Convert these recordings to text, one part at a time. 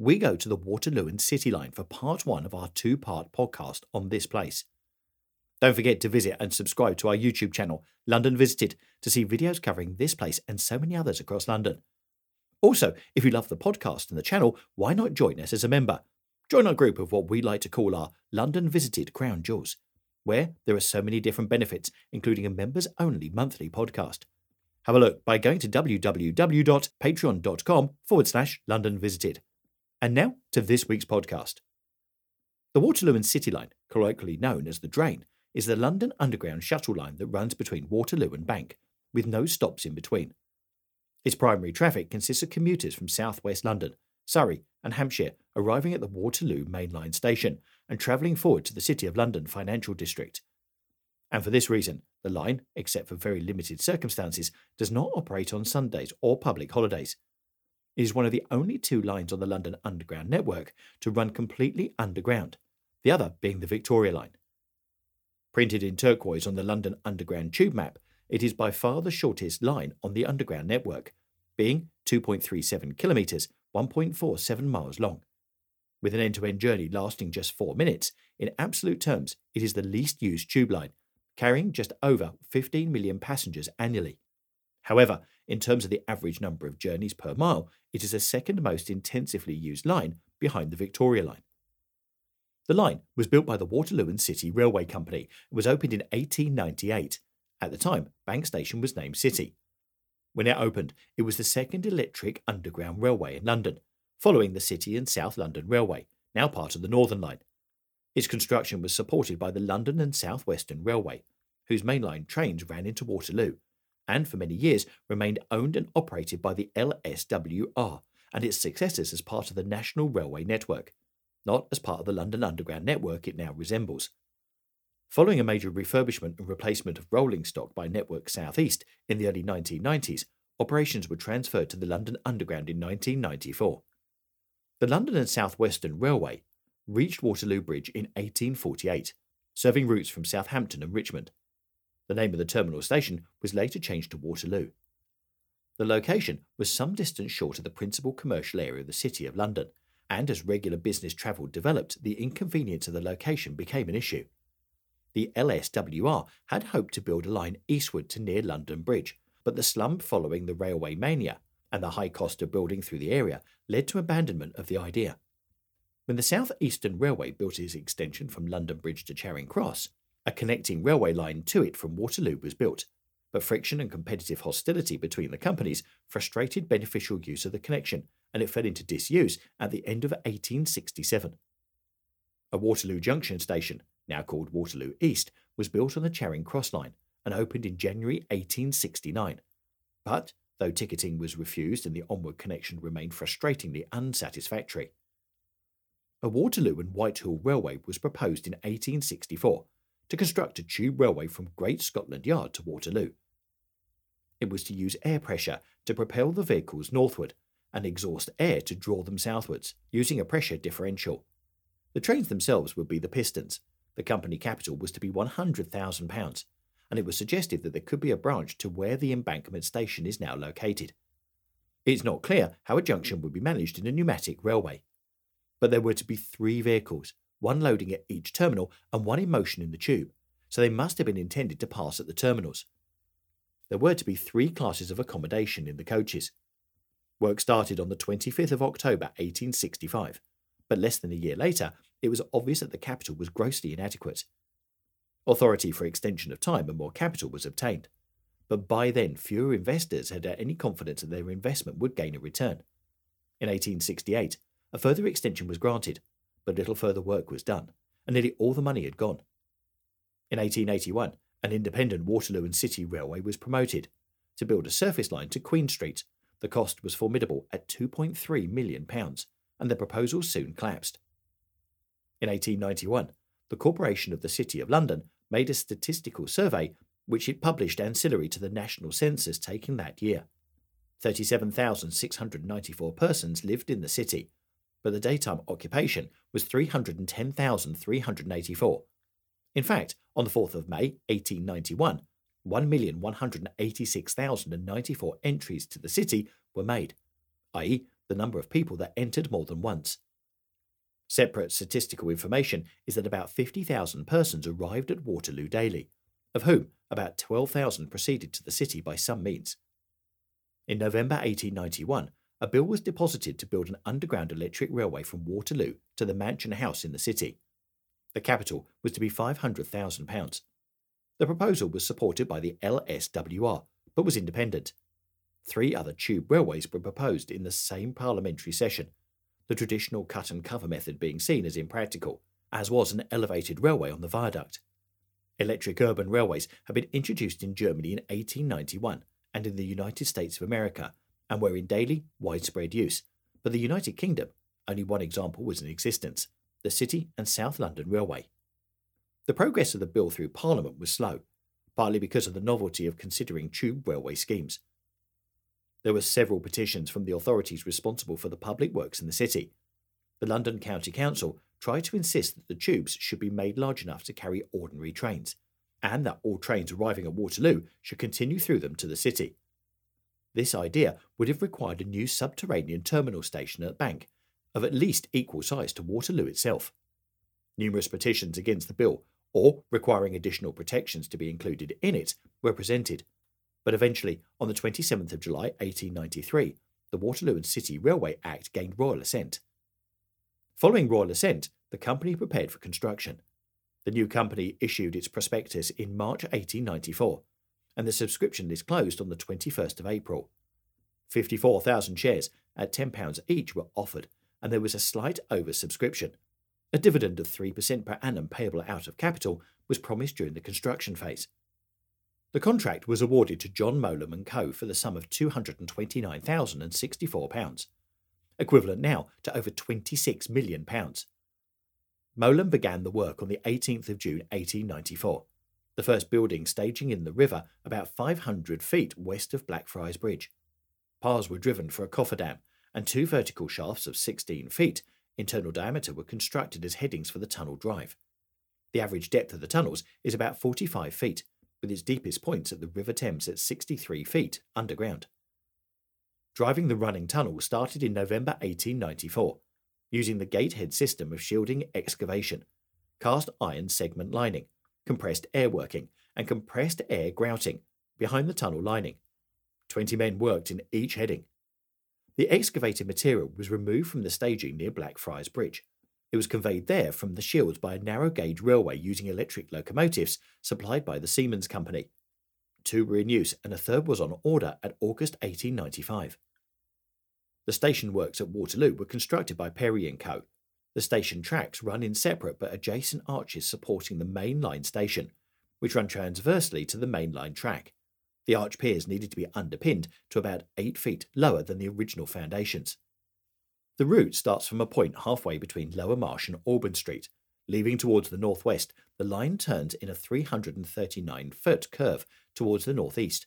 we go to the Waterloo and City Line for part one of our two part podcast on this place. Don't forget to visit and subscribe to our YouTube channel, London Visited, to see videos covering this place and so many others across London. Also, if you love the podcast and the channel, why not join us as a member? Join our group of what we like to call our London Visited Crown Jewels, where there are so many different benefits, including a members only monthly podcast. Have a look by going to www.patreon.com forward slash London Visited. And now to this week's podcast. The Waterloo and City Line, colloquially known as the Drain, is the London Underground shuttle line that runs between Waterloo and Bank, with no stops in between. Its primary traffic consists of commuters from southwest London, Surrey, and Hampshire arriving at the Waterloo Main Line station and travelling forward to the City of London financial district. And for this reason, the line, except for very limited circumstances, does not operate on Sundays or public holidays, it is one of the only two lines on the London Underground network to run completely underground, the other being the Victoria Line. Printed in turquoise on the London Underground tube map, it is by far the shortest line on the Underground network, being 2.37 kilometres, 1.47 miles long. With an end to end journey lasting just four minutes, in absolute terms, it is the least used tube line, carrying just over 15 million passengers annually. However, in terms of the average number of journeys per mile, it is the second most intensively used line behind the Victoria Line. The line was built by the Waterloo and City Railway Company and was opened in 1898. At the time, Bank Station was named City. When it opened, it was the second electric underground railway in London, following the City and South London Railway, now part of the Northern Line. Its construction was supported by the London and South Western Railway, whose mainline trains ran into Waterloo and for many years remained owned and operated by the LSWR and its successors as part of the National Railway Network, not as part of the London Underground network it now resembles. Following a major refurbishment and replacement of rolling stock by Network South East in the early 1990s, operations were transferred to the London Underground in 1994. The London and South Western Railway reached Waterloo Bridge in 1848, serving routes from Southampton and Richmond. The name of the terminal station was later changed to Waterloo. The location was some distance short of the principal commercial area of the City of London, and as regular business travel developed, the inconvenience of the location became an issue. The LSWR had hoped to build a line eastward to near London Bridge, but the slump following the railway mania and the high cost of building through the area led to abandonment of the idea. When the South Eastern Railway built its extension from London Bridge to Charing Cross, a connecting railway line to it from Waterloo was built, but friction and competitive hostility between the companies frustrated beneficial use of the connection, and it fell into disuse at the end of 1867. A Waterloo Junction station, now called Waterloo East, was built on the Charing Cross line and opened in January 1869. But, though ticketing was refused and the onward connection remained frustratingly unsatisfactory, a Waterloo and Whitehall Railway was proposed in 1864 to construct a tube railway from Great Scotland Yard to Waterloo. It was to use air pressure to propel the vehicles northward and exhaust air to draw them southwards, using a pressure differential. The trains themselves would be the pistons. The company capital was to be £100,000, and it was suggested that there could be a branch to where the embankment station is now located. It's not clear how a junction would be managed in a pneumatic railway. But there were to be three vehicles, one loading at each terminal and one in motion in the tube, so they must have been intended to pass at the terminals. There were to be three classes of accommodation in the coaches. Work started on the 25th of October 1865, but less than a year later, it was obvious that the capital was grossly inadequate. Authority for extension of time and more capital was obtained, but by then fewer investors had any confidence that their investment would gain a return. In 1868, a further extension was granted, but little further work was done, and nearly all the money had gone. In 1881, an independent Waterloo and City Railway was promoted to build a surface line to Queen Street. The cost was formidable at £2.3 million, and the proposal soon collapsed. In 1891, the Corporation of the City of London made a statistical survey which it published ancillary to the national census taken that year. 37,694 persons lived in the city, but the daytime occupation was 310,384. In fact, on the 4th of May 1891, 1,186,094 entries to the city were made, i.e., the number of people that entered more than once. Separate statistical information is that about 50,000 persons arrived at Waterloo daily, of whom about 12,000 proceeded to the city by some means. In November 1891, a bill was deposited to build an underground electric railway from Waterloo to the Mansion House in the city. The capital was to be £500,000. The proposal was supported by the LSWR, but was independent. Three other tube railways were proposed in the same parliamentary session, the traditional cut and cover method being seen as impractical, as was an elevated railway on the viaduct. Electric urban railways had been introduced in Germany in 1891 and in the United States of America and were in daily, widespread use, but the United Kingdom, only one example was in existence the City and South London Railway. The progress of the bill through Parliament was slow, partly because of the novelty of considering tube railway schemes. There were several petitions from the authorities responsible for the public works in the city. The London County Council tried to insist that the tubes should be made large enough to carry ordinary trains, and that all trains arriving at Waterloo should continue through them to the city. This idea would have required a new subterranean terminal station at Bank, of at least equal size to Waterloo itself. Numerous petitions against the bill, or requiring additional protections to be included in it, were presented, but eventually, on the 27th of July 1893, the Waterloo and City Railway Act gained royal assent. Following royal assent, the company prepared for construction. The new company issued its prospectus in March 1894 and the subscription list closed on the 21st of April. 54,000 shares at £10 each were offered, and there was a slight oversubscription. A dividend of 3% per annum payable out of capital was promised during the construction phase. The contract was awarded to John Mowlem and Co. for the sum of £229,064, equivalent now to over £26 million. Mowlem began the work on the 18th of June 1894 the first building staging in the river about 500 feet west of Blackfriars Bridge. Piles were driven for a cofferdam, and two vertical shafts of 16 feet internal diameter were constructed as headings for the tunnel drive. The average depth of the tunnels is about 45 feet, with its deepest points at the River Thames at 63 feet underground. Driving the running tunnel started in November 1894, using the Greathead system of shielding excavation, cast iron segment lining, compressed air working, and compressed air grouting behind the tunnel lining. Twenty men worked in each heading. The excavated material was removed from the staging near Blackfriars Bridge. It was conveyed there from the shields by a narrow gauge railway using electric locomotives supplied by the Siemens Company. Two were in use and a third was on order at August 1895. The station works at Waterloo were constructed by Perry & Co. The station tracks run in separate but adjacent arches supporting the main line station, which run transversely to the main line track. The arch piers needed to be underpinned to about 8 feet lower than the original foundations. The route starts from a point halfway between Lower Marsh and Auburn Street. Leaving towards the northwest, the line turns in a 339 foot curve towards the northeast.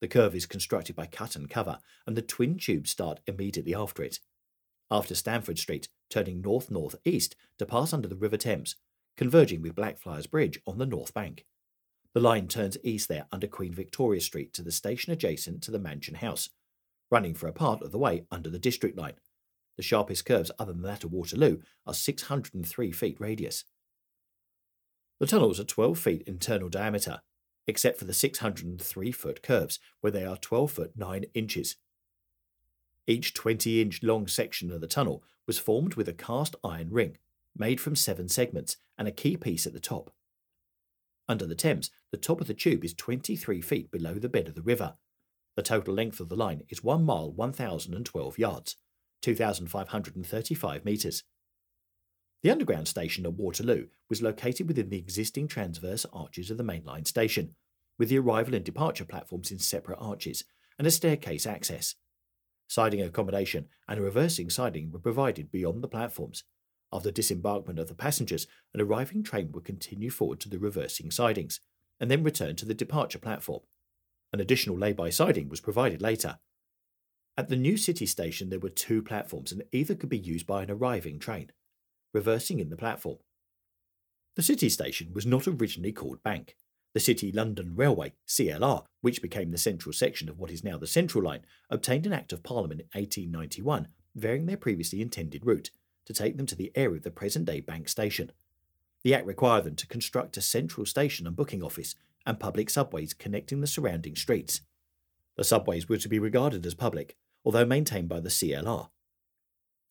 The curve is constructed by cut and cover, and the twin tubes start immediately after it after Stamford Street, turning north northeast to pass under the River Thames, converging with Blackfriars Bridge on the north bank. The line turns east there under Queen Victoria Street to the station adjacent to the Mansion House, running for a part of the way under the District Line. The sharpest curves other than that of Waterloo are 603 feet radius. The tunnels are 12 feet internal diameter, except for the 603 foot curves, where they are 12 foot 9 inches. Each 20 inch long section of the tunnel was formed with a cast iron ring, made from seven segments and a key piece at the top. Under the Thames, the top of the tube is 23 feet below the bed of the river. The total length of the line is 1 mile 1,012 yards, 2,535 metres. The underground station at Waterloo was located within the existing transverse arches of the mainline station, with the arrival and departure platforms in separate arches and a staircase access. Siding accommodation and reversing siding were provided beyond the platforms. After disembarkment of the passengers, an arriving train would continue forward to the reversing sidings and then return to the departure platform. An additional lay-by siding was provided later. At the new city station, there were two platforms, and either could be used by an arriving train, reversing in the platform. The city station was not originally called Bank. The City London Railway, CLR, which became the central section of what is now the Central Line, obtained an Act of Parliament in 1891 varying their previously intended route to take them to the area of the present day Bank Station. The Act required them to construct a central station and booking office and public subways connecting the surrounding streets. The subways were to be regarded as public, although maintained by the CLR.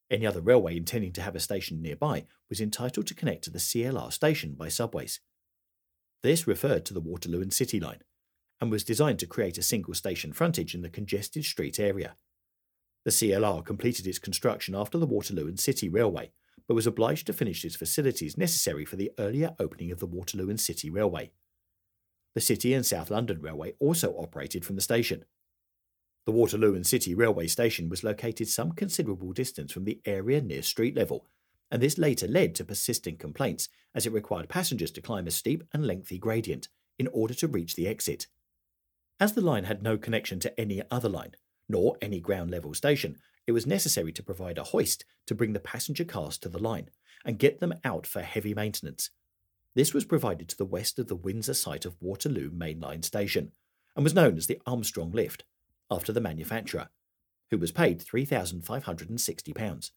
Any other railway intending to have a station nearby was entitled to connect to the CLR station by subways. This referred to the Waterloo and City line and was designed to create a single station frontage in the congested street area. The CLR completed its construction after the Waterloo and City Railway, but was obliged to finish its facilities necessary for the earlier opening of the Waterloo and City Railway. The City and South London Railway also operated from the station. The Waterloo and City Railway Station was located some considerable distance from the area near street level and this later led to persistent complaints as it required passengers to climb a steep and lengthy gradient in order to reach the exit. As the line had no connection to any other line, nor any ground level station, it was necessary to provide a hoist to bring the passenger cars to the line and get them out for heavy maintenance. This was provided to the west of the Windsor site of Waterloo Mainline Station and was known as the Armstrong Lift, after the manufacturer, who was paid £3,560.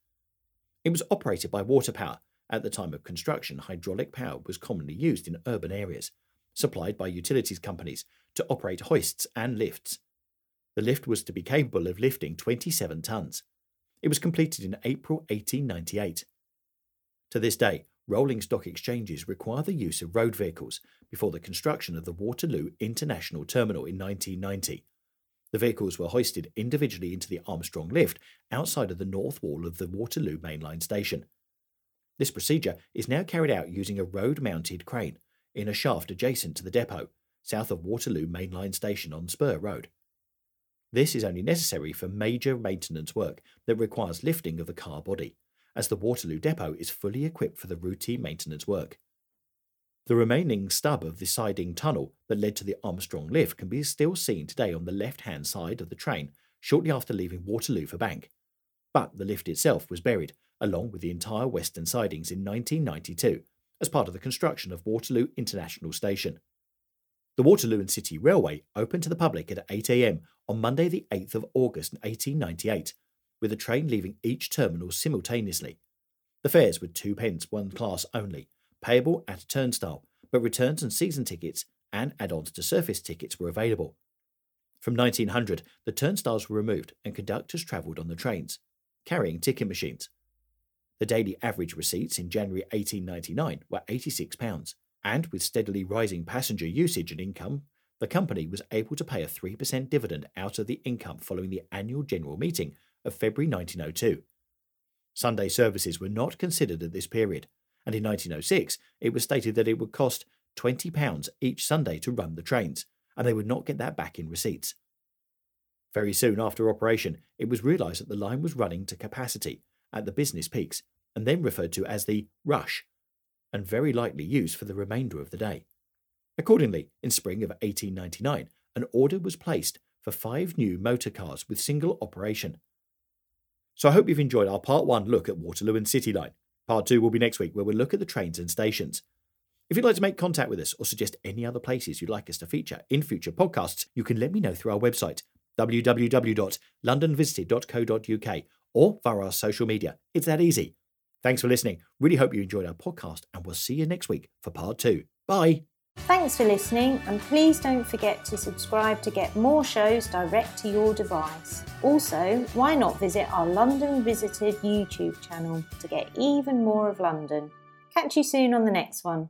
It was operated by water power. At the time of construction, hydraulic power was commonly used in urban areas, supplied by utilities companies to operate hoists and lifts. The lift was to be capable of lifting 27 tons. It was completed in April 1898. To this day, rolling stock exchanges require the use of road vehicles before the construction of the Waterloo International Terminal in 1990. The vehicles were hoisted individually into the Armstrong lift outside of the north wall of the Waterloo mainline station. This procedure is now carried out using a road mounted crane in a shaft adjacent to the depot, south of Waterloo mainline station on Spur Road. This is only necessary for major maintenance work that requires lifting of the car body, as the Waterloo depot is fully equipped for the routine maintenance work. The remaining stub of the siding tunnel that led to the Armstrong lift can be still seen today on the left hand side of the train shortly after leaving Waterloo for Bank. But the lift itself was buried, along with the entire western sidings, in 1992 as part of the construction of Waterloo International Station. The Waterloo and City Railway opened to the public at 8am on Monday, the 8th of August 1898, with a train leaving each terminal simultaneously. The fares were two pence one class only, payable at a turnstile, but returns and season tickets and add ons to surface tickets were available. From 1900, the turnstiles were removed and conductors travelled on the trains, carrying ticket machines. The daily average receipts in January 1899 were £86, and with steadily rising passenger usage and income, the company was able to pay a 3% dividend out of the income following the annual general meeting of February 1902. Sunday services were not considered at this period, and in 1906 it was stated that it would cost £20 each Sunday to run the trains, and they would not get that back in receipts. Very soon after operation, it was realised that the line was running to capacity at the business peaks, and then referred to as the rush, and very likely used for the remainder of the day. Accordingly, in spring of 1899, an order was placed for five new motor cars with single operation. So I hope you've enjoyed our part one look at Waterloo and City Line. Part two will be next week, where we'll look at the trains and stations. If you'd like to make contact with us or suggest any other places you'd like us to feature in future podcasts, you can let me know through our website, www.londonvisited.co.uk, or via our social media. It's that easy. Thanks for listening. Really hope you enjoyed our podcast, and we'll see you next week for part two. Bye. Thanks for listening, and please don't forget to subscribe to get more shows direct to your device. Also, why not visit our London Visited YouTube channel to get even more of London? Catch you soon on the next one.